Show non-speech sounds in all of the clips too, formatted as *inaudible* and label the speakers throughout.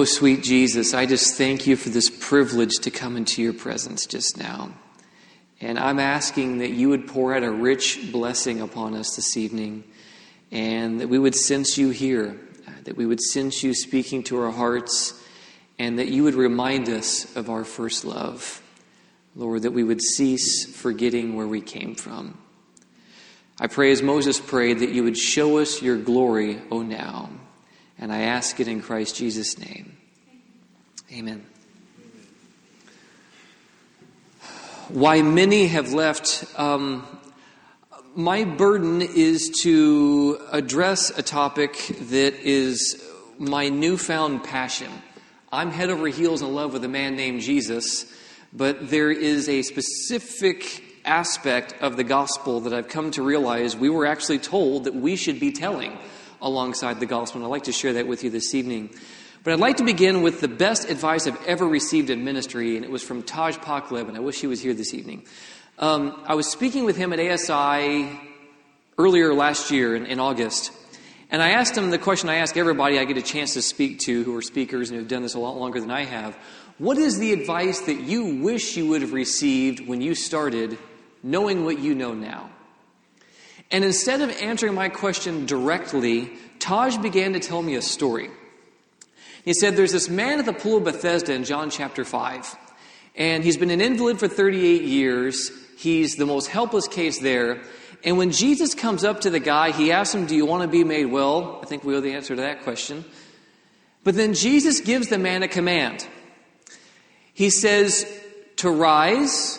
Speaker 1: Oh, sweet Jesus, I just thank you for this privilege to come into your presence just now. And I'm asking that you would pour out a rich blessing upon us this evening and that we would sense you here, that we would sense you speaking to our hearts, and that you would remind us of our first love. Lord, that we would cease forgetting where we came from. I pray as Moses prayed that you would show us your glory, O now. And I ask it in Christ Jesus' name. Amen. Why many have left. Um, my burden is to address a topic that is my newfound passion. I'm head over heels in love with a man named Jesus, but there is a specific aspect of the gospel that I've come to realize we were actually told that we should be telling alongside the gospel. And I'd like to share that with you this evening. But I'd like to begin with the best advice I've ever received in ministry, and it was from Taj Pakaleb, and I wish he was here this evening. Um, I was speaking with him at ASI earlier last year in, in August, and I asked him the question I ask everybody I get a chance to speak to who are speakers and who've done this a lot longer than I have. What is the advice that you wish you would have received when you started knowing what you know now? And instead of answering my question directly, Taj began to tell me a story. He said, There's this man at the pool of Bethesda in John chapter 5, and he's been an invalid for 38 years. He's the most helpless case there. And when Jesus comes up to the guy, he asks him, Do you want to be made well? I think we know the answer to that question. But then Jesus gives the man a command. He says to rise,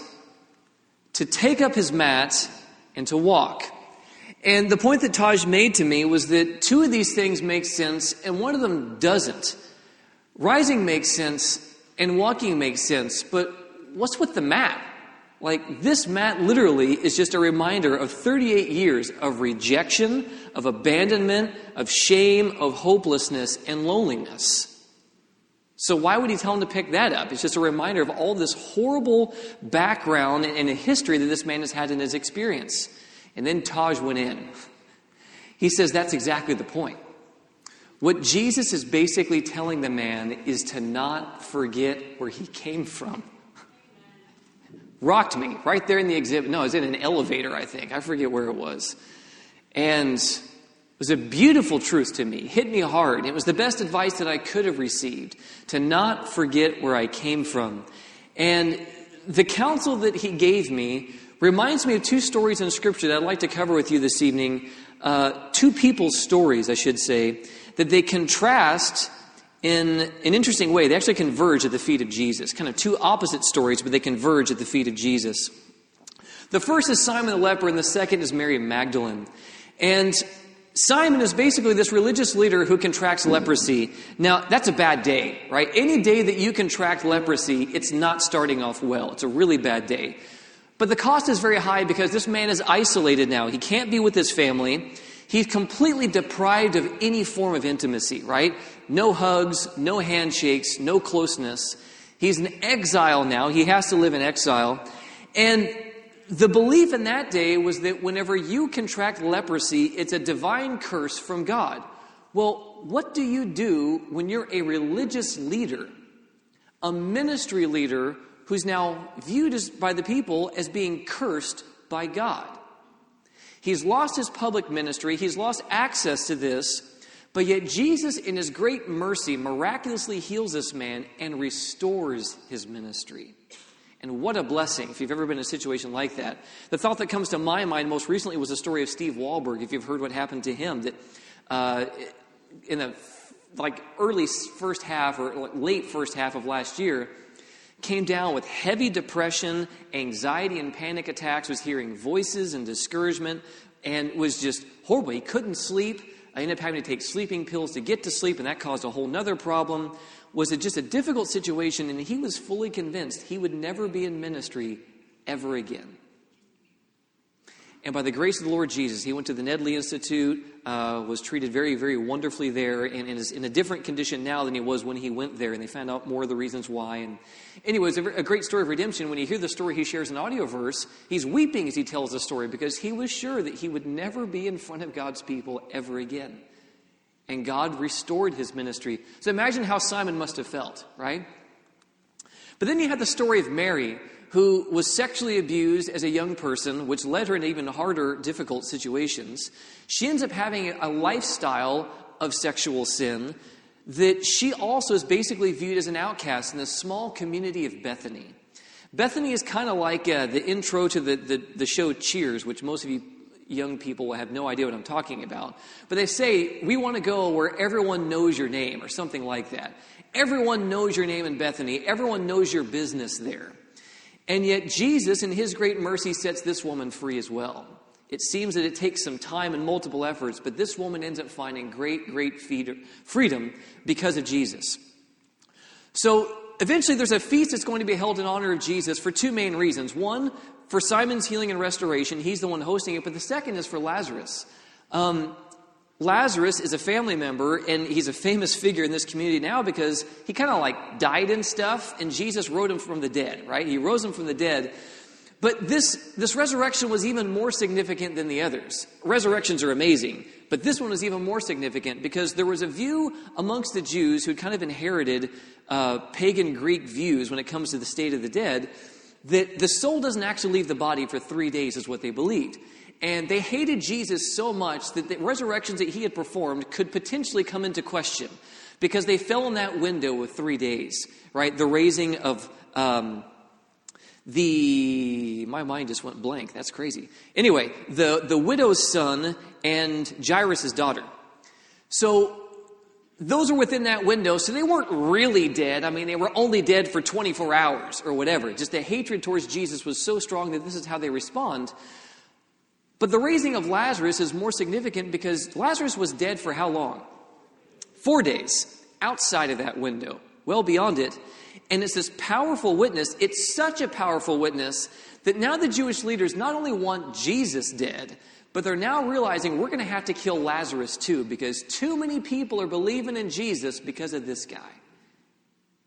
Speaker 1: to take up his mat, and to walk. And the point that Taj made to me was that two of these things make sense and one of them doesn't. Rising makes sense and walking makes sense, but what's with the mat? Like, this mat literally is just a reminder of 38 years of rejection, of abandonment, of shame, of hopelessness, and loneliness. So, why would he tell him to pick that up? It's just a reminder of all this horrible background and a history that this man has had in his experience. And then Taj went in. He says that's exactly the point. What Jesus is basically telling the man is to not forget where he came from. Rocked me right there in the exhibit. No, it was in an elevator, I think. I forget where it was. And it was a beautiful truth to me. Hit me hard. It was the best advice that I could have received to not forget where I came from. And the counsel that he gave me reminds me of two stories in Scripture that I'd like to cover with you this evening. Uh, two people's stories, I should say, that they contrast in an interesting way. They actually converge at the feet of Jesus. Kind of two opposite stories, but they converge at the feet of Jesus. The first is Simon the leper, and the second is Mary Magdalene. And Simon is basically this religious leader who contracts leprosy. Now, that's a bad day, right? Any day that you contract leprosy, it's not starting off well. It's a really bad day. But the cost is very high because this man is isolated now. He can't be with his family. He's completely deprived of any form of intimacy, right? No hugs, no handshakes, no closeness. He's in exile now. He has to live in exile. And the belief in that day was that whenever you contract leprosy, it's a divine curse from God. Well, what do you do when you're a religious leader, a ministry leader who's now viewed as, by the people as being cursed by God. He's lost his public ministry, he's lost access to this, but yet Jesus, in his great mercy, miraculously heals this man and restores his ministry. And what a blessing if you've ever been in a situation like that. The thought that comes to my mind most recently was the story of Steve Wohlberg, if you've heard what happened to him, that uh, in the like early first half or late first half of last year, came down with heavy depression, anxiety, and panic attacks, was hearing voices and discouragement, and was just horrible. He couldn't sleep. I ended up having to take sleeping pills to get to sleep, and that caused a whole other problem. Was it just a difficult situation, and he was fully convinced he would never be in ministry ever again. And by the grace of the Lord Jesus, he went to the Nedley Institute, uh, was treated very, very wonderfully there, and, and, is in a different condition now than he was when he went there. And they found out more of the reasons why. And anyways, a, a great story of redemption. When you hear the story, he shares an AudioVerse. He's weeping as he tells the story because he was sure that he would never be in front of God's people ever again. And God restored his ministry. So imagine how Simon must have felt, right? But then you had the story of Mary, who was sexually abused as a young person, which led her into even harder, difficult situations. She ends up having a lifestyle of sexual sin that she also is basically viewed as an outcast in the small community of Bethany. Bethany is kind of like uh, the intro to the, the, the show Cheers, which most of you young people will have no idea what I'm talking about. But they say, we want to go where everyone knows your name, or something like that. Everyone knows your name in Bethany, everyone knows your business there. And yet, Jesus, in his great mercy, sets this woman free as well. It seems that it takes some time and multiple efforts, but this woman ends up finding great, great freedom because of Jesus. So, eventually, there's a feast that's going to be held in honor of Jesus for two main reasons. One, for Simon's healing and restoration, he's the one hosting it, but the second is for Lazarus. Um, Lazarus is a family member, and he's a famous figure in this community now because he kind of like died and stuff, and Jesus rose him from the dead, right? He rose him from the dead. But this, this resurrection was even more significant than the others. Resurrections are amazing, but this one was even more significant because there was a view amongst the Jews who'd kind of inherited uh, pagan Greek views when it comes to the state of the dead that the soul doesn't actually leave the body for three days, is what they believed. And they hated Jesus so much that the resurrections that he had performed could potentially come into question because they fell in that window of three days, right? The raising of um, the. My mind just went blank. That's crazy. Anyway, the, the widow's son and Jairus' daughter. So those are within that window, so they weren't really dead. I mean, they were only dead for 24 hours or whatever. Just the hatred towards Jesus was so strong that this is how they respond. But the raising of Lazarus is more significant because Lazarus was dead for how long? Four days outside of that window, well beyond it. And it's this powerful witness. It's such a powerful witness that now the Jewish leaders not only want Jesus dead, but they're now realizing we're going to have to kill Lazarus too because too many people are believing in Jesus because of this guy.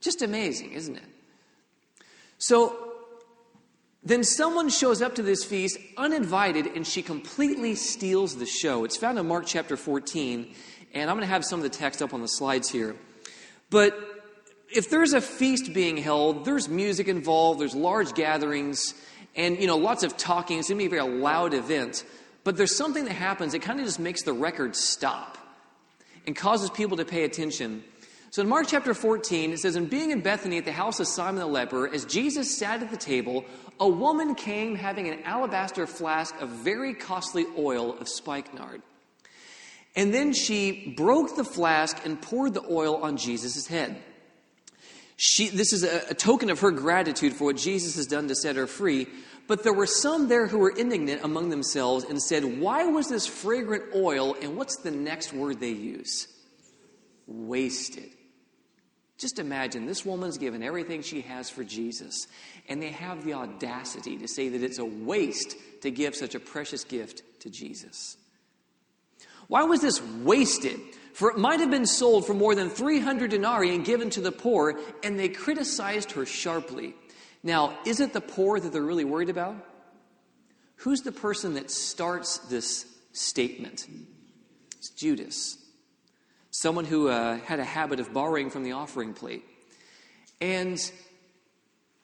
Speaker 1: Just amazing, isn't it? So then someone shows up to this feast uninvited and she completely steals the show. It's found in Mark chapter 14, and I'm going to have some of the text up on the slides here. But if there's a feast being held, there's music involved, there's large gatherings, and you know, lots of talking. It's going to be a very loud event. But there's something that happens that kind of just makes the record stop and causes people to pay attention. So in Mark chapter 14, it says, And being in Bethany at the house of Simon the leper, as Jesus sat at the table, a woman came having an alabaster flask of very costly oil of spikenard. And then she broke the flask and poured the oil on Jesus' head. She, this is a, a token of her gratitude for what Jesus has done to set her free. But there were some there who were indignant among themselves and said, Why was this fragrant oil? And what's the next word they use? Wasted. Just imagine this woman's given everything she has for Jesus, and they have the audacity to say that it's a waste to give such a precious gift to Jesus. Why was this wasted? For it might have been sold for more than 300 denarii and given to the poor, and they criticized her sharply. Now, is it the poor that they're really worried about? Who's the person that starts this statement? It's Judas someone who uh, had a habit of borrowing from the offering plate. And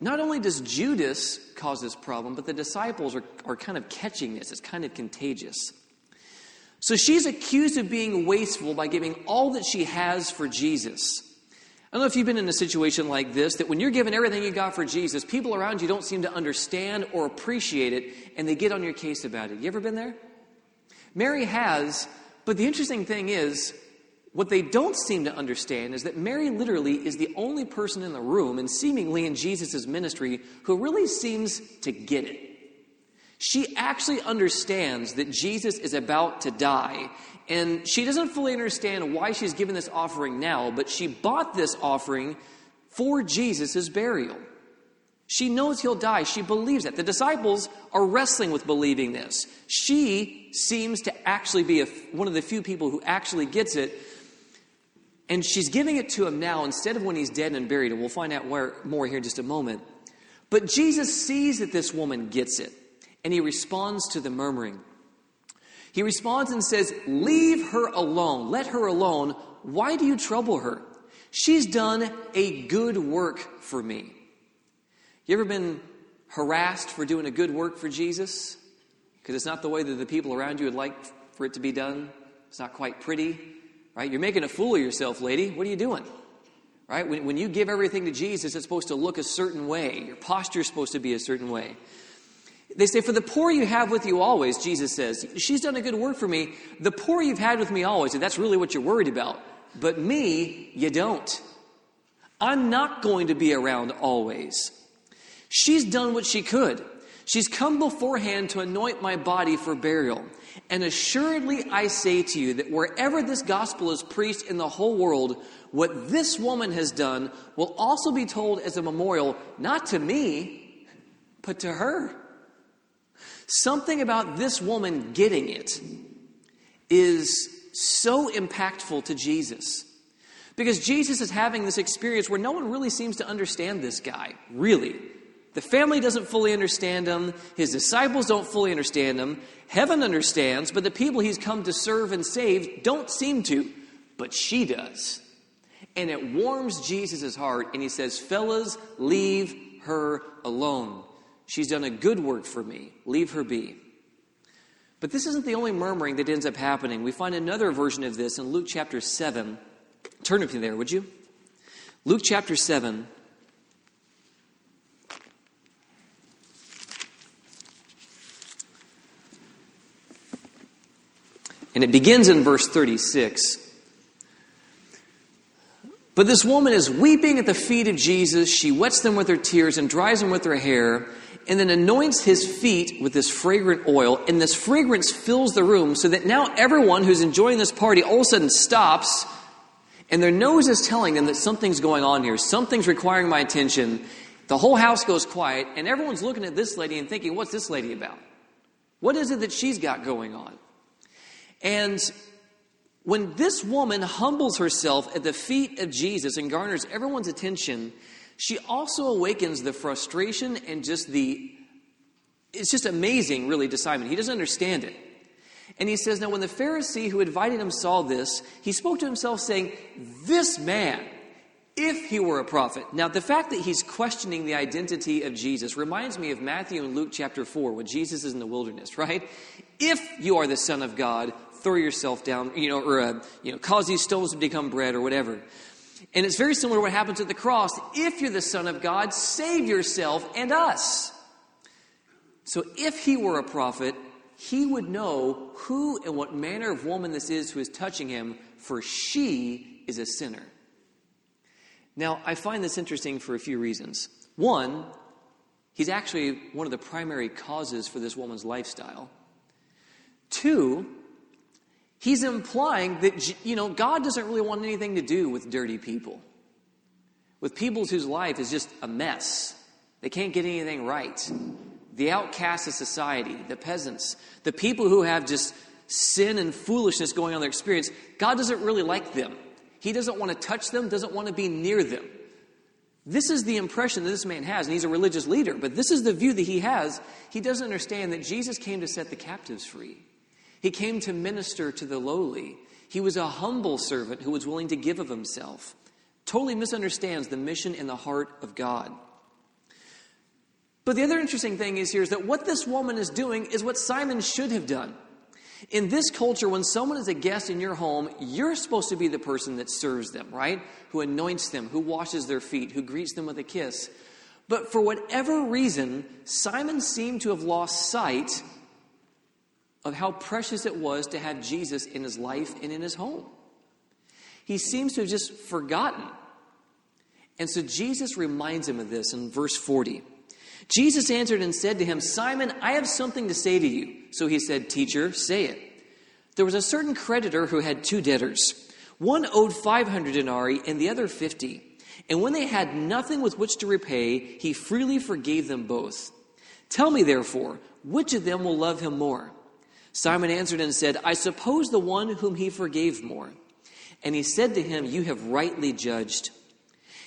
Speaker 1: not only does Judas cause this problem, but the disciples are, are kind of catching this. It's kind of contagious. So she's accused of being wasteful by giving all that she has for Jesus. I don't know if you've been in a situation like this that when you're giving everything you got for Jesus, people around you don't seem to understand or appreciate it, and they get on your case about it. You ever been there? Mary has, but the interesting thing is, what they don't seem to understand is that Mary literally is the only person in the room and seemingly in Jesus' ministry who really seems to get it. She actually understands that Jesus is about to die, and she doesn't fully understand why she's given this offering now, but she bought this offering for Jesus' burial. She knows he'll die. She believes that. The disciples are wrestling with believing this. She seems to actually be a, one of the few people who actually gets it and she's giving it to him now instead of when he's dead and buried. And we'll find out where, more here in just a moment. But Jesus sees that this woman gets it, and he responds to the murmuring. He responds and says, Leave her alone. Let her alone. Why do you trouble her? She's done a good work for me. You ever been harassed for doing a good work for Jesus? Because it's not the way that the people around you would like for it to be done. It's not quite pretty, right? You're making a fool of yourself, lady. What are you doing? Right? When, when you give everything to Jesus, it's supposed to look a certain way. Your posture is supposed to be a certain way. They say, For the poor you have with you always, Jesus says, She's done a good work for me. The poor you've had with me always, and that's really what you're worried about. But me, you don't. I'm not going to be around always. She's done what she could. She's come beforehand to anoint my body for burial. And assuredly I say to you that wherever this gospel is preached in the whole world, what this woman has done will also be told as a memorial, not to me, but to her. Something about this woman getting it is so impactful to Jesus. Because Jesus is having this experience where no one really seems to understand this guy, really. The family doesn't fully understand him. His disciples don't fully understand him. Heaven understands, but the people he's come to serve and save don't seem to. But she does. And it warms Jesus' heart, and he says, Fellas, leave her alone. She's done a good work for me. Leave her be. But this isn't the only murmuring that ends up happening. We find another version of this in Luke chapter 7. Turn with me there, would you? Luke chapter 7. And it begins in verse 36. But this woman is weeping at the feet of Jesus. She wets them with her tears and dries them with her hair and then anoints his feet with this fragrant oil, and this fragrance fills the room so that now everyone who's enjoying this party all of a sudden stops, and their nose is telling them that something's going on here, something's requiring my attention. The whole house goes quiet, and everyone's looking at this lady and thinking, what's this lady about? What is it that she's got going on? And when this woman humbles herself at the feet of Jesus and garners everyone's attention, she also awakens the frustration and just the, it's just amazing, really, to Simon. He doesn't understand it. And he says, Now, when the Pharisee who invited him saw this, he spoke to himself, saying, This man, if he were a prophet. Now, the fact that he's questioning the identity of Jesus reminds me of Matthew and Luke chapter 4, when Jesus is in the wilderness, right? If you are the Son of God, throw yourself down, you know, or, uh, you know, cause these stones to become bread or whatever. And it's very similar to what happens at the cross. If you're the Son of God, save yourself and us. So if he were a prophet, he would know who and what manner of woman this is who is touching him, for she is a sinner. Now, I find this interesting for a few reasons. One, he's actually one of the primary causes for this woman's lifestyle. Two, He's implying that, you know, God doesn't really want anything to do with dirty people, with people whose life is just a mess. They can't get anything right. The outcasts of society, the peasants, the people who have just sin and foolishness going on in their experience, God doesn't really like them. He doesn't want to touch them, doesn't want to be near them. This is the impression that this man has, and he's a religious leader, but this is the view that he has. He doesn't understand that Jesus came to set the captives free. He came to minister to the lowly. He was a humble servant who was willing to give of himself. Totally misunderstands the mission and the heart of God. But the other interesting thing is here is that what this woman is doing is what Simon should have done. In this culture, when someone is a guest in your home, you're supposed to be the person that serves them, right? Who anoints them, who washes their feet, who greets them with a kiss. But for whatever reason, Simon seemed to have lost sight of how precious it was to have Jesus in his life and in his home. He seems to have just forgotten. And so Jesus reminds him of this in verse 40. Jesus answered and said to him, Simon, I have something to say to you. So he said, Teacher, say it. There was a certain creditor who had two debtors. One owed 500 denarii and the other 50. And when they had nothing with which to repay, he freely forgave them both. Tell me, therefore, which of them will love him more? Simon answered and said, I suppose the one whom he forgave more. And he said to him, You have rightly judged.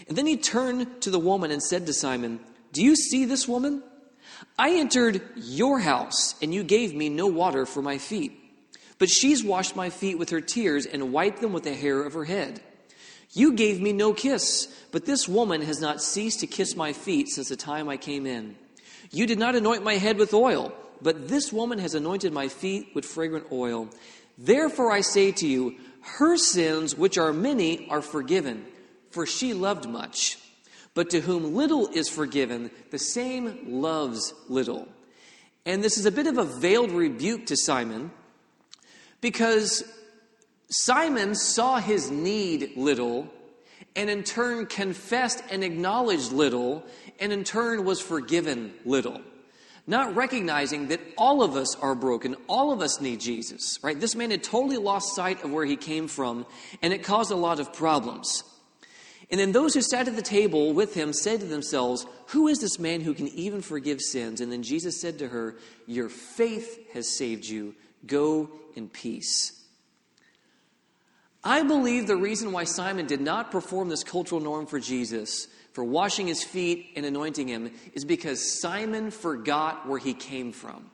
Speaker 1: And then he turned to the woman and said to Simon, Do you see this woman? I entered your house, and you gave me no water for my feet. but she's washed my feet with her tears and wiped them with the hair of her head. You gave me no kiss, but this woman has not ceased to kiss my feet since the time I came in. You did not anoint my head with oil, but this woman has anointed my feet with fragrant oil. Therefore I say to you, her sins, which are many, are forgiven, for she loved much. But to whom little is forgiven, the same loves little. And this is a bit of a veiled rebuke to Simon because Simon saw his need little and in turn confessed and acknowledged little and in turn was forgiven little. Not recognizing that all of us are broken, all of us need Jesus, right? This man had totally lost sight of where he came from and it caused a lot of problems. And then those who sat at the table with him said to themselves, Who is this man who can even forgive sins? And then Jesus said to her, Your faith has saved you. Go in peace. I believe the reason why Simon did not perform this cultural norm for Jesus, for washing his feet and anointing him, is because Simon forgot where he came from.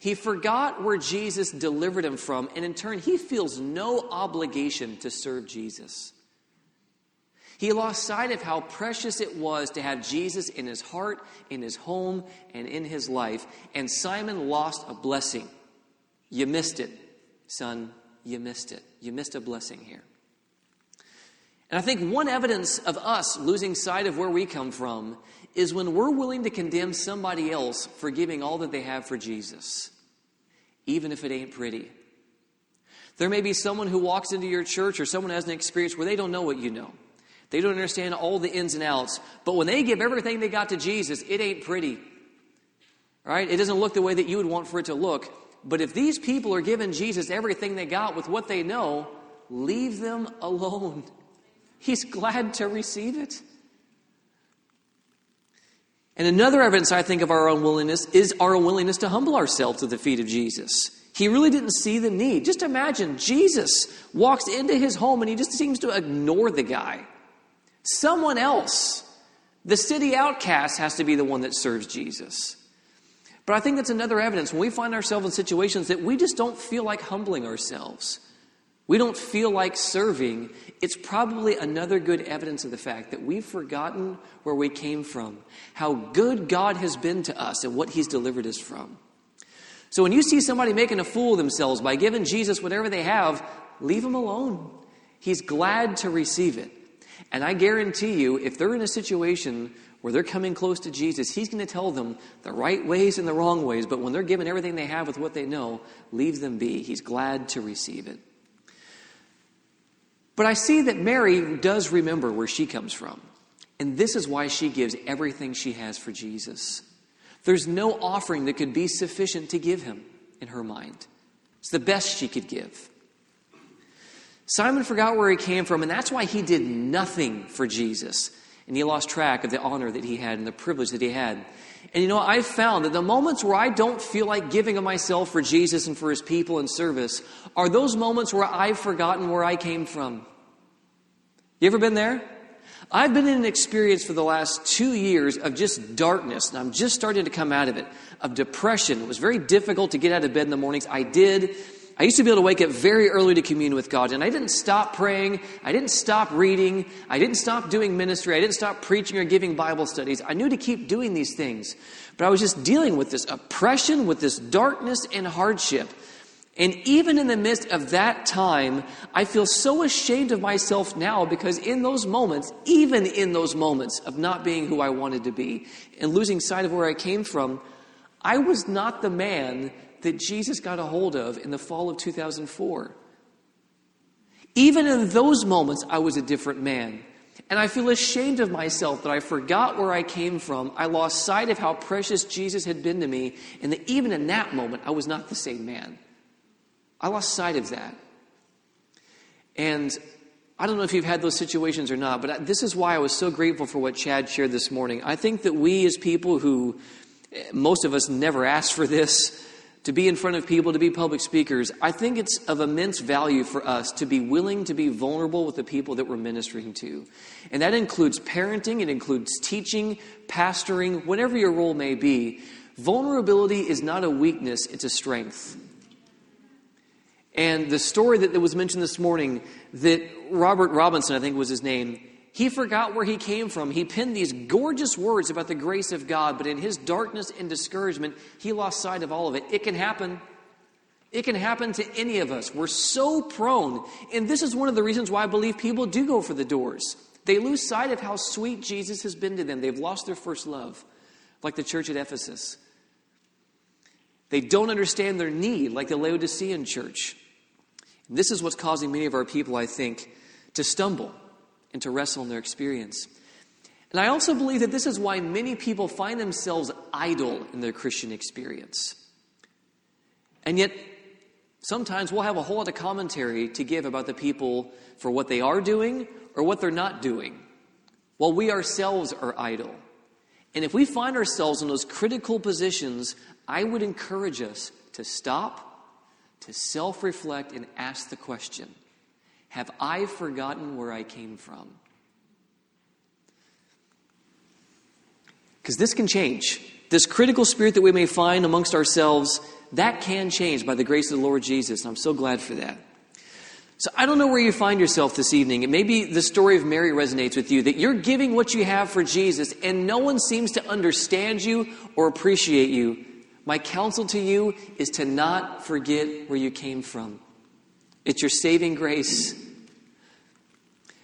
Speaker 1: He forgot where Jesus delivered him from, and in turn, he feels no obligation to serve Jesus. He lost sight of how precious it was to have Jesus in his heart, in his home, and in his life. And Simon lost a blessing. You missed it, son. You missed it. You missed a blessing here. And I think one evidence of us losing sight of where we come from is when we're willing to condemn somebody else for giving all that they have for Jesus, even if it ain't pretty. There may be someone who walks into your church or someone has an experience where they don't know what you know. They don't understand all the ins and outs. But when they give everything they got to Jesus, it ain't pretty. Right? It doesn't look the way that you would want for it to look. But if these people are giving Jesus everything they got with what they know, leave them *laughs* alone. He's glad to receive it. And another evidence, I think, of our own willingness is our willingness to humble ourselves at the feet of Jesus. He really didn't see the need. Just imagine Jesus walks into his home and he just seems to ignore the guy. Someone else, the city outcast, has to be the one that serves Jesus. But I think that's another evidence when we find ourselves in situations that we just don't feel like humbling ourselves. We don't feel like serving. It's probably another good evidence of the fact that we've forgotten where we came from, how good God has been to us, and what He's delivered us from. So when you see somebody making a fool of themselves by giving Jesus whatever they have, leave them alone. He's glad to receive it. And I guarantee you, if they're in a situation where they're coming close to Jesus, He's going to tell them the right ways and the wrong ways. But when they're given everything they have with what they know, leave them be. He's glad to receive it. But I see that Mary does remember where she comes from. And this is why she gives everything she has for Jesus. There's no offering that could be sufficient to give him in her mind. It's the best she could give. Simon forgot where he came from, and that's why he did nothing for Jesus. And he lost track of the honor that he had and the privilege that he had. And you know, I've found that the moments where I don't feel like giving of myself for Jesus and for his people and service are those moments where I've forgotten where I came from. You ever been there? I've been in an experience for the last two years of just darkness, and I'm just starting to come out of it, of depression. It was very difficult to get out of bed in the mornings. I did. I used to be able to wake up very early to commune with God, and I didn't stop praying. I didn't stop reading. I didn't stop doing ministry. I didn't stop preaching or giving Bible studies. I knew to keep doing these things, but I was just dealing with this oppression, with this darkness and hardship. And even in the midst of that time, I feel so ashamed of myself now because in those moments, even in those moments of not being who I wanted to be and losing sight of where I came from, I was not the man that Jesus got a hold of in the fall of 2004. Even in those moments, I was a different man. And I feel ashamed of myself that I forgot where I came from. I lost sight of how precious Jesus had been to me. And that even in that moment, I was not the same man. I lost sight of that. And I don't know if you've had those situations or not, but this is why I was so grateful for what Chad shared this morning. I think that we, as people who, eh, most of us never asked for this, to be in front of people, to be public speakers, I think it's of immense value for us to be willing to be vulnerable with the people that we're ministering to. And that includes parenting, it includes teaching, pastoring, whatever your role may be. Vulnerability is not a weakness, it's a strength. And the story that, was mentioned this morning, that Robert Robinson, I think was his name, he forgot where he came from. He penned these gorgeous words about the grace of God, but in his darkness and discouragement, he lost sight of all of it. It can happen. It can happen to any of us. We're so prone. And this is one of the reasons why I believe people do go for the doors. They lose sight of how sweet Jesus has been to them. They've lost their first love, like the church at Ephesus. They don't understand their need, like the Laodicean church. And this is what's causing many of our people, I think, to stumble and to wrestle in their experience. And I also believe that this is why many people find themselves idle in their Christian experience. And yet, sometimes we'll have a whole lot of commentary to give about the people for what they are doing or what they're not doing, while we ourselves are idle. And if we find ourselves in those critical positions, I would encourage us to stop, to self reflect, and ask the question have I forgotten where I came from? Because this can change. This critical spirit that we may find amongst ourselves, that can change by the grace of the Lord Jesus. And I'm so glad for that. So I don't know where you find yourself this evening. It may be the story of Mary resonates with you that you're giving what you have for Jesus and no one seems to understand you or appreciate you. My counsel to you is to not forget where you came from. It's your saving grace.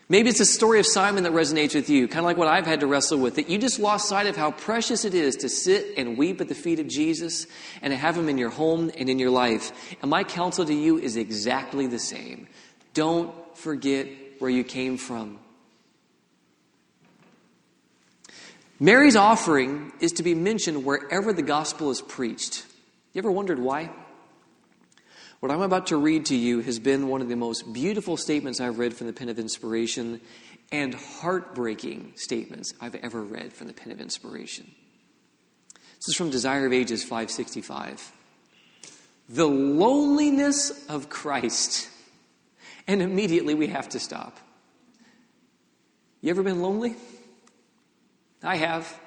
Speaker 1: Maybe it's a story of Simon that resonates with you, kind of like what I've had to wrestle with, that you just lost sight of how precious it is to sit and weep at the feet of Jesus and to have him in your home and in your life. And my counsel to you is exactly the same. Don't forget where you came from. Mary's offering is to be mentioned wherever the gospel is preached. You ever wondered why? What I'm about to read to you has been one of the most beautiful statements I've read from the pen of inspiration and heartbreaking statements I've ever read from the pen of inspiration. This is from Desire of Ages 565. The loneliness of Christ. *laughs* And immediately we have to stop. You ever been lonely? I have.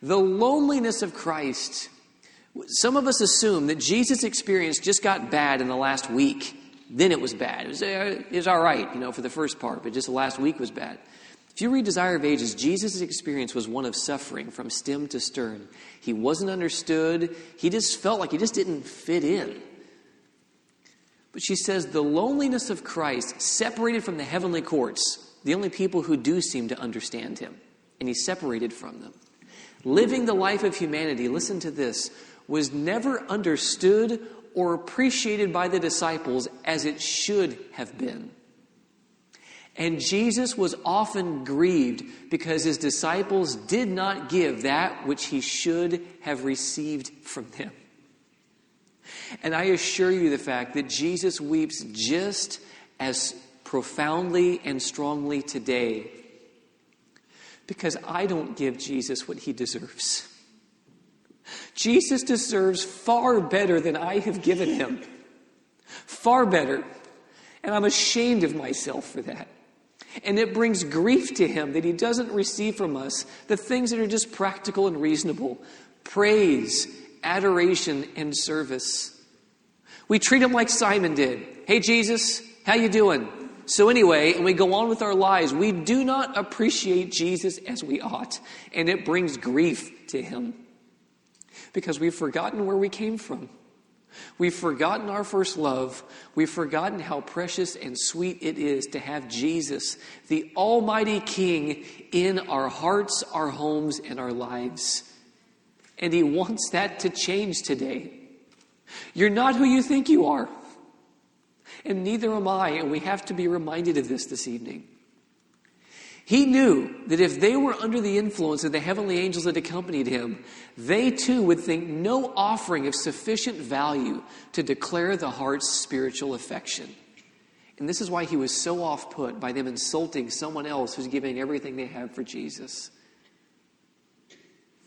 Speaker 1: The loneliness of Christ some of us assume that Jesus' experience just got bad in the last week. Then it was bad. It was, uh, it was all right, you know, for the first part, but just the last week was bad. If you read Desire of Ages, Jesus' experience was one of suffering from stem to stern. He wasn't understood. He just felt like he just didn't fit in. But she says the loneliness of Christ, separated from the heavenly courts, the only people who do seem to understand him, and he's separated from them. Living the life of humanity, listen to this, was never understood or appreciated by the disciples as it should have been. And Jesus was often grieved because his disciples did not give that which he should have received from them. And I assure you the fact that Jesus weeps just as profoundly and strongly today because I don't give Jesus what he deserves. Jesus deserves far better than I have given him. Far better. And I'm ashamed of myself for that. And it brings grief to him that he doesn't receive from us the things that are just practical and reasonable praise, adoration, and service. We treat him like Simon did. Hey, Jesus, how you doing? So anyway, and we go on with our lives. We do not appreciate Jesus as we ought, and it brings grief to him because we've forgotten where we came from. We've forgotten our first love. We've forgotten how precious and sweet it is to have Jesus, the Almighty King, in our hearts, our homes, and our lives. And He wants that to change today. You're not who you think you are. And neither am I, and we have to be reminded of this this evening. He knew that if they were under the influence of the heavenly angels that accompanied him, they too would think no offering of sufficient value to declare the heart's spiritual affection. And this is why he was so off put by them insulting someone else who's giving everything they have for Jesus.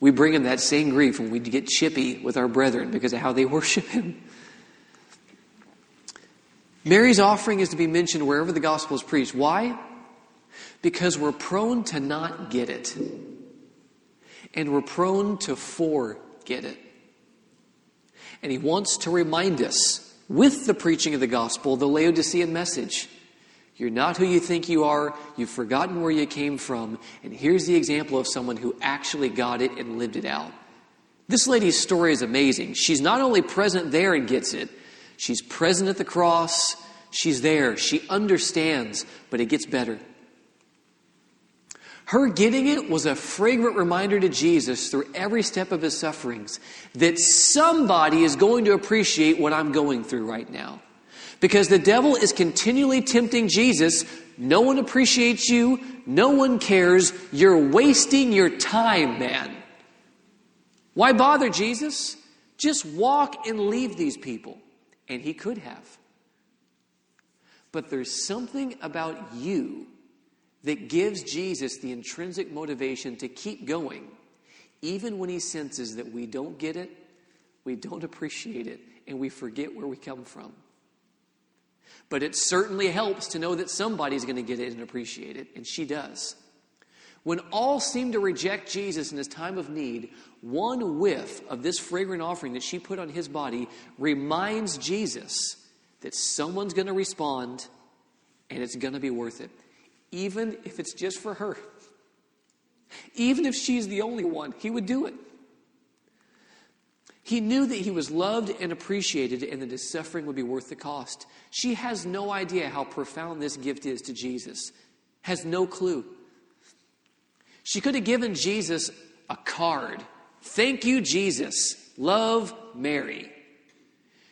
Speaker 1: We bring him that same grief when we get chippy with our brethren because of how they *laughs* worship him. Mary's offering is to be mentioned wherever the gospel is preached. Why? Because we're prone to not get it. And we're prone to forget it. And he wants to remind us with the preaching of the gospel, the Laodicean message. You're not who you think you are. You've forgotten where you came from. And here's the example of someone who actually got it and lived it out. This lady's story is amazing. She's not only present there and gets it, she's present at the cross. She's there. She understands, but it gets better. Her getting it was a fragrant reminder to Jesus through every step of his sufferings that somebody is going to appreciate what I'm going through right now. Because the devil is continually tempting Jesus. No one appreciates you. No one cares. You're wasting your time, man. Why bother Jesus? Just walk and leave these people. And he could have. But there's something about you that gives Jesus the intrinsic motivation to keep going, even when he senses that we don't get it, we don't appreciate it, and we forget where we come from. But it certainly helps to know that somebody's going to get it and appreciate it, and she does. When all seem to reject Jesus in his time of need, one whiff of this fragrant offering that she put on his body reminds Jesus that someone's going to respond and it's going to be worth it, even if it's just for her. Even if she's the only one, he would do it. He knew that he was loved and appreciated and that his suffering would be worth the cost. She has no idea how profound this gift is to Jesus, has no clue. She could have given Jesus a card. Thank you, Jesus. Love, Mary.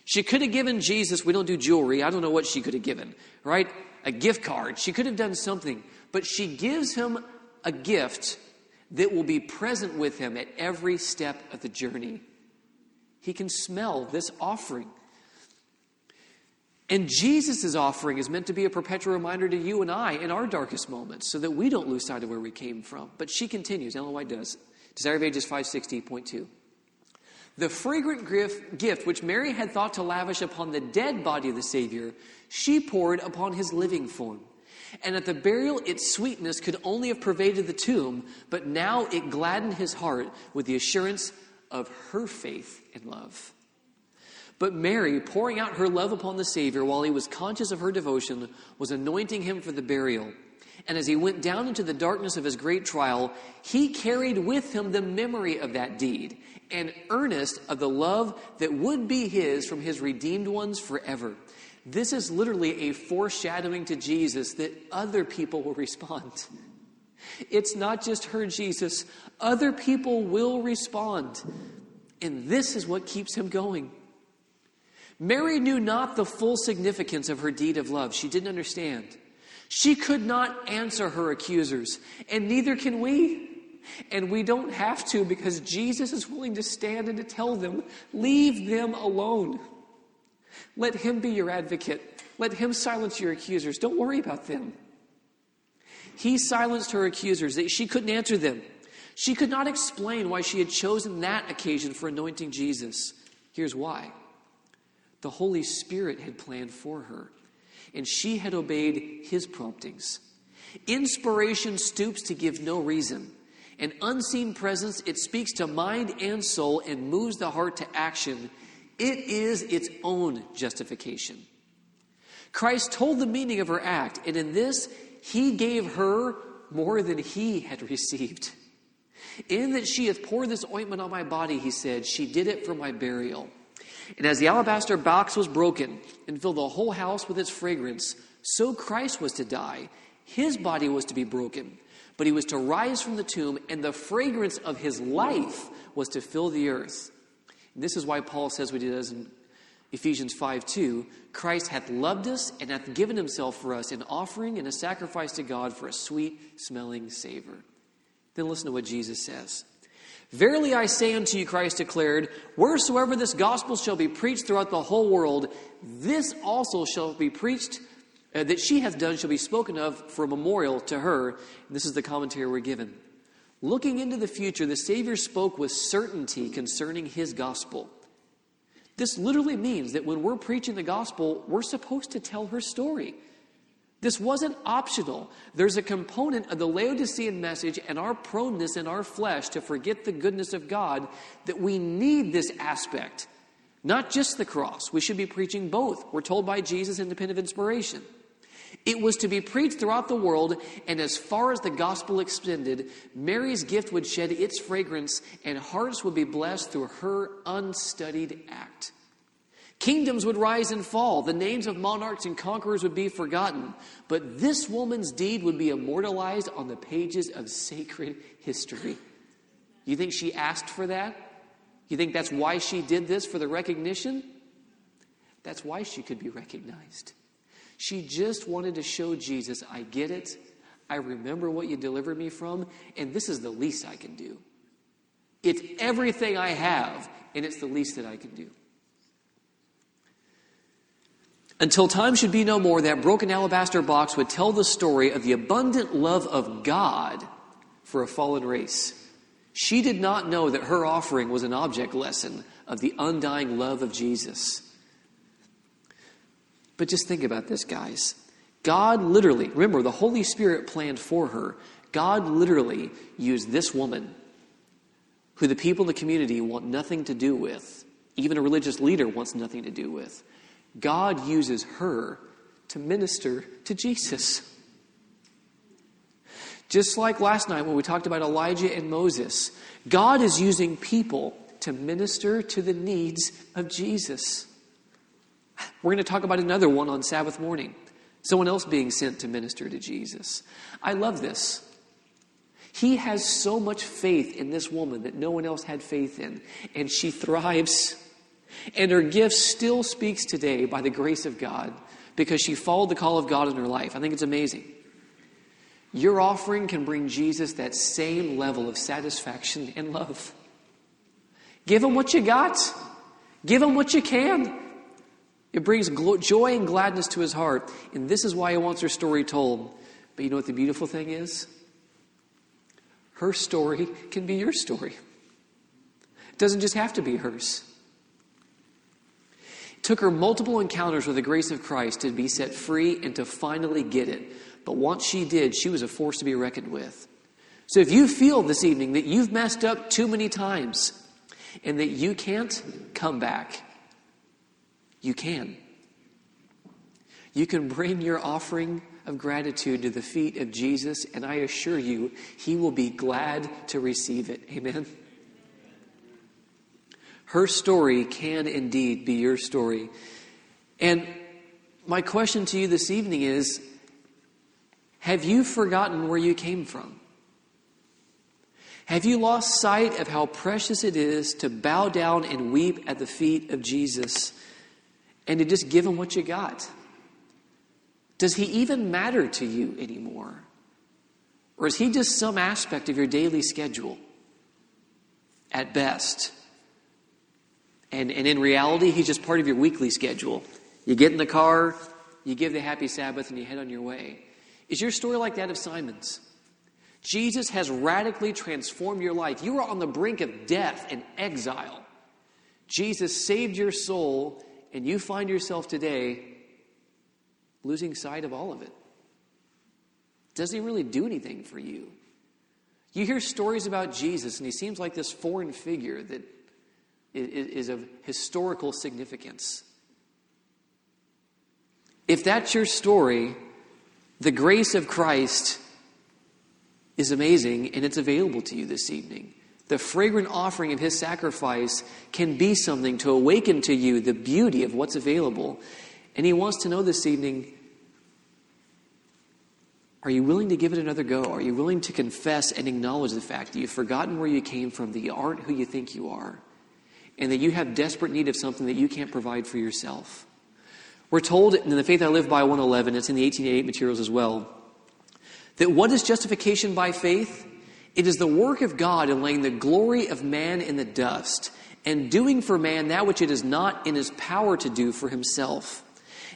Speaker 1: She could have given Jesus, we don't do jewelry, I don't know what she could have given, right? A gift card. She could have done something, but she gives him a gift that will be present with him at every step of the journey. He can smell this offering. And Jesus' offering is meant to be a perpetual reminder to you and I in our darkest moments so that we don't lose sight of where we came from. But she continues, Ellen White does. Desire of Ages 560.2. The fragrant gift which Mary had thought to lavish upon the dead body of the Savior, she poured upon his living form. And at the burial, its sweetness could only have pervaded the tomb, but now it gladdened his heart with the assurance of her faith and love. But Mary, pouring out her love upon the Savior while he was conscious of her devotion, was anointing him for the burial. And as he went down into the darkness of his great trial, he carried with him the memory of that deed, and earnest of the love that would be his from his redeemed ones forever. This is literally a foreshadowing to Jesus that other people will respond. It's not just her, Jesus. Other people will respond. And this is what keeps him going. Mary knew not the full significance of her deed of love. She didn't understand. She could not answer her accusers, and neither can we. And we don't have to because Jesus is willing to stand and to tell them, leave them alone. Let him be your advocate. Let him silence your accusers. Don't worry about them. He silenced her accusers. She couldn't answer them. She could not explain why she had chosen that occasion for anointing Jesus. Here's why the Holy Spirit had planned for her, and she had obeyed his promptings. Inspiration stoops to give no reason. An unseen presence, it speaks to mind and soul and moves the heart to action. It is its own justification. Christ told the meaning of her act, and in this, he gave her more than he had *laughs* received. In that she hath poured this ointment on my body, he said, she did it for my burial. And as the alabaster box was broken and filled the whole house with its fragrance, so Christ was to die. His body was to be broken, but he was to rise from the tomb, and the fragrance of his life was to fill the earth. This is why Paul says what he does in Ephesians 5 2 Christ hath loved us and hath given himself for us an offering and a sacrifice to God for a sweet smelling savor. Then listen to what Jesus says. Verily I say unto you, Christ declared, wheresoever this gospel shall be preached throughout the whole world, this also shall be preached, uh, that she hath done shall be spoken of for a memorial to her. And this is the commentary we're given. Looking into the future, the Savior spoke with certainty concerning his gospel. This literally means that when we're preaching the gospel, we're supposed to tell her story. This wasn't optional. There's a component of the Laodicean message and our proneness in our flesh to forget the goodness of God that we need this aspect Not just the cross. We should be preaching both. We're told by Jesus independent of inspiration. It was to be preached throughout the world, and as far as the gospel extended, Mary's gift would shed its fragrance, and hearts would be blessed through her unstudied act. Kingdoms would rise and fall, the names of monarchs and conquerors would be forgotten, but this woman's deed would be immortalized on the pages of sacred history. You think she asked for that? You think that's why she did this for the recognition? That's why she could be recognized. She just wanted to show Jesus, I get it. I remember what you delivered me from, and this is the least I can do. It's everything I have, and it's the least that I can do. Until time should be no more, that broken alabaster box would tell the story of the abundant love of God for a fallen race. She did not know that her offering was an object lesson of the undying love of Jesus. But just think about this, guys. God literally, remember, the Holy Spirit planned for her. God literally used this woman, who the people in the community want nothing to do with, even a religious leader wants nothing to do with. God uses her to minister to Jesus. Just like last night when we talked about Elijah and Moses, God is using people to minister to the needs of Jesus. We're going to talk about another one on Sabbath morning. Someone else being sent to minister to Jesus. I love this. He has so much faith in this woman that no one else had faith in, and she thrives. And her gift still speaks today by the grace of God because she followed the call of God in her life. I think it's amazing. Your offering can bring Jesus that same level of satisfaction and love. Give him what you got, give him what you can. It brings joy and gladness to his heart. And this is why he wants her story told. But you know what the beautiful thing is? Her story can be your story. It doesn't just have to be hers. It took her multiple encounters with the grace of Christ to be set free and to finally get it. But once she did, she was a force to be reckoned with. So if you feel this evening that you've messed up too many times and that you can't come back, you can. You can bring your offering of gratitude to the feet of Jesus, and I assure you, he will be glad to receive it. Amen. Her story can indeed be your story. And my question to you this evening is Have you forgotten where you came from? Have you lost sight of how precious it is to bow down and weep at the feet of Jesus? And to just give him what you got? Does he even matter to you anymore? Or is he just some aspect of your daily schedule at best? And, and in reality, he's just part of your weekly schedule. You get in the car, you give the happy Sabbath, and you head on your way. Is your story like that of Simon's? Jesus has radically transformed your life. You were on the brink of death and exile. Jesus saved your soul and you find yourself today losing sight of all of it. Does he really do anything for you? You hear stories about Jesus, and he seems like this foreign figure that is of historical significance. If that's your story, the grace of Christ is amazing and it's available to you this evening the fragrant offering of his sacrifice can be something to awaken to you the beauty of what's available. And he wants to know this evening are you willing to give it another go? Are you willing to confess and acknowledge the fact that you've forgotten where you came from, that you aren't who you think you are, and that you have desperate need of something that you can't provide for yourself? We're told in the Faith I Live by 111, it's in the 1888 materials as well, that what is justification by faith? It is the work of God in laying the glory of man in the dust and doing for man that which it is not in his power to do for himself.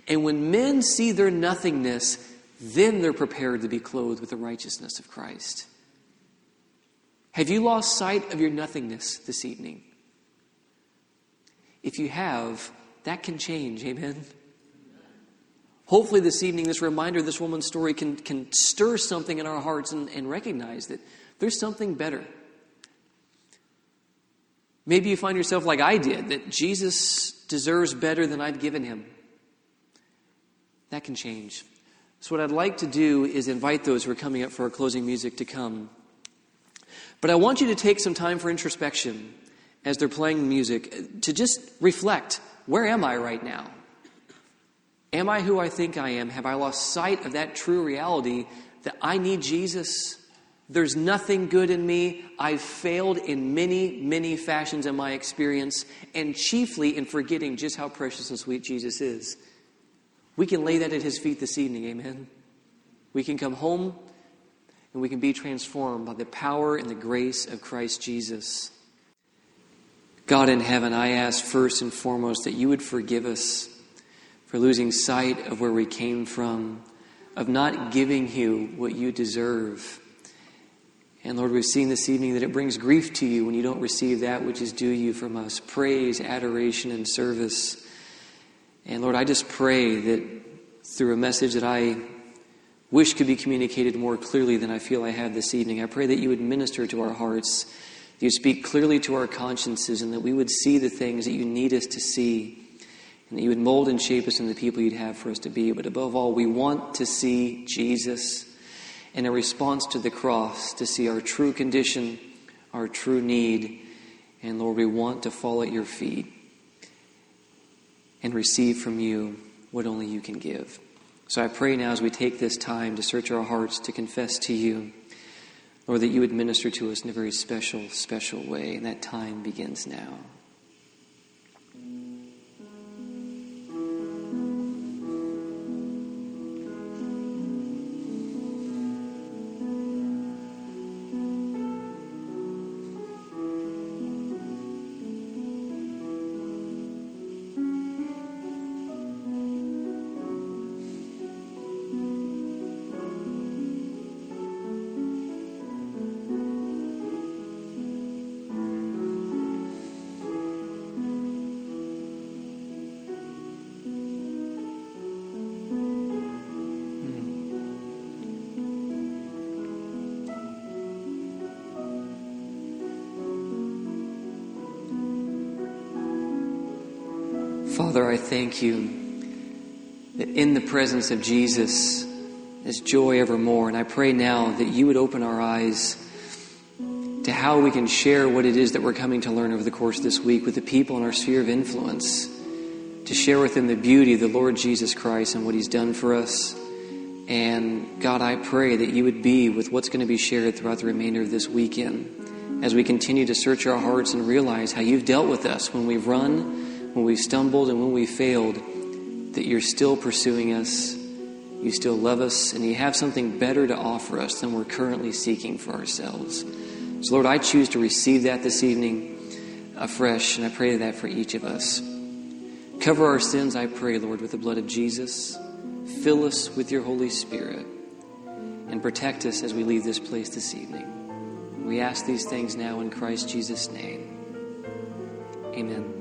Speaker 1: And when men see their nothingness, then they're prepared to be clothed with the righteousness of Christ. Have you lost sight of your nothingness this evening? If you have, that can change. Amen. Hopefully, this evening, this reminder, this woman's story can, can stir something in our hearts and, and recognize that there's something better. Maybe you find yourself like I did, that Jesus deserves better than I've given him. That can change. So, what I'd like to do is invite those who are coming up for our closing music to come. But I want you to take some time for introspection as they're playing music uh, to just reflect where am I right now? Am I who I think I am? Have I lost sight of that true reality that I need Jesus? There's nothing good in me. I've failed in many, many fashions in my experience, and chiefly in forgetting just how precious and sweet Jesus is. We can lay that at his feet this evening, amen? We can come home and we can be transformed by the power and the grace of Christ Jesus. God in heaven, I ask first and foremost that you would forgive us for losing sight of where we came from, of not giving you what you deserve. And Lord, we've seen this evening that it brings grief to you when you don't receive that which is due you from us praise, adoration, and service. And Lord, I just pray that through a message that I wish could be communicated more clearly than I feel I have this evening, I pray that you would minister to our hearts, that you speak clearly to our consciences, and that we would see the things that you need us to see and that you would mold and shape us into the people you'd have for us to be. But above all, we want to see Jesus in a response to the cross, to see our true condition, our true need. And Lord, we want to fall at your feet and receive from you what only you can give. So I pray now as we take this time to search our hearts, to confess to you, Lord, that you would minister to us in a very special, special way. And that time begins now. Thank you that in the presence of Jesus is joy evermore. And I pray now that you would open our eyes to how we can share what it is that we're coming to learn over the course of this week with the people in our sphere of influence, to share with them the beauty of the Lord Jesus Christ and what he's done for us. And God, I pray that you would be with what's going to be shared throughout the remainder of this weekend as we continue to search our hearts and realize how you've dealt with us when we've run when we stumbled and when we failed, that you're still pursuing us, you still love us, and you have something better to offer us than we're currently seeking for ourselves. So, Lord, I choose to receive that this evening afresh, and I pray that for each of us. Cover our sins, I pray, Lord, with the blood of Jesus. Fill us with your Holy Spirit, and protect us as we leave this place this evening. We ask these things now in Christ Jesus' name. Amen.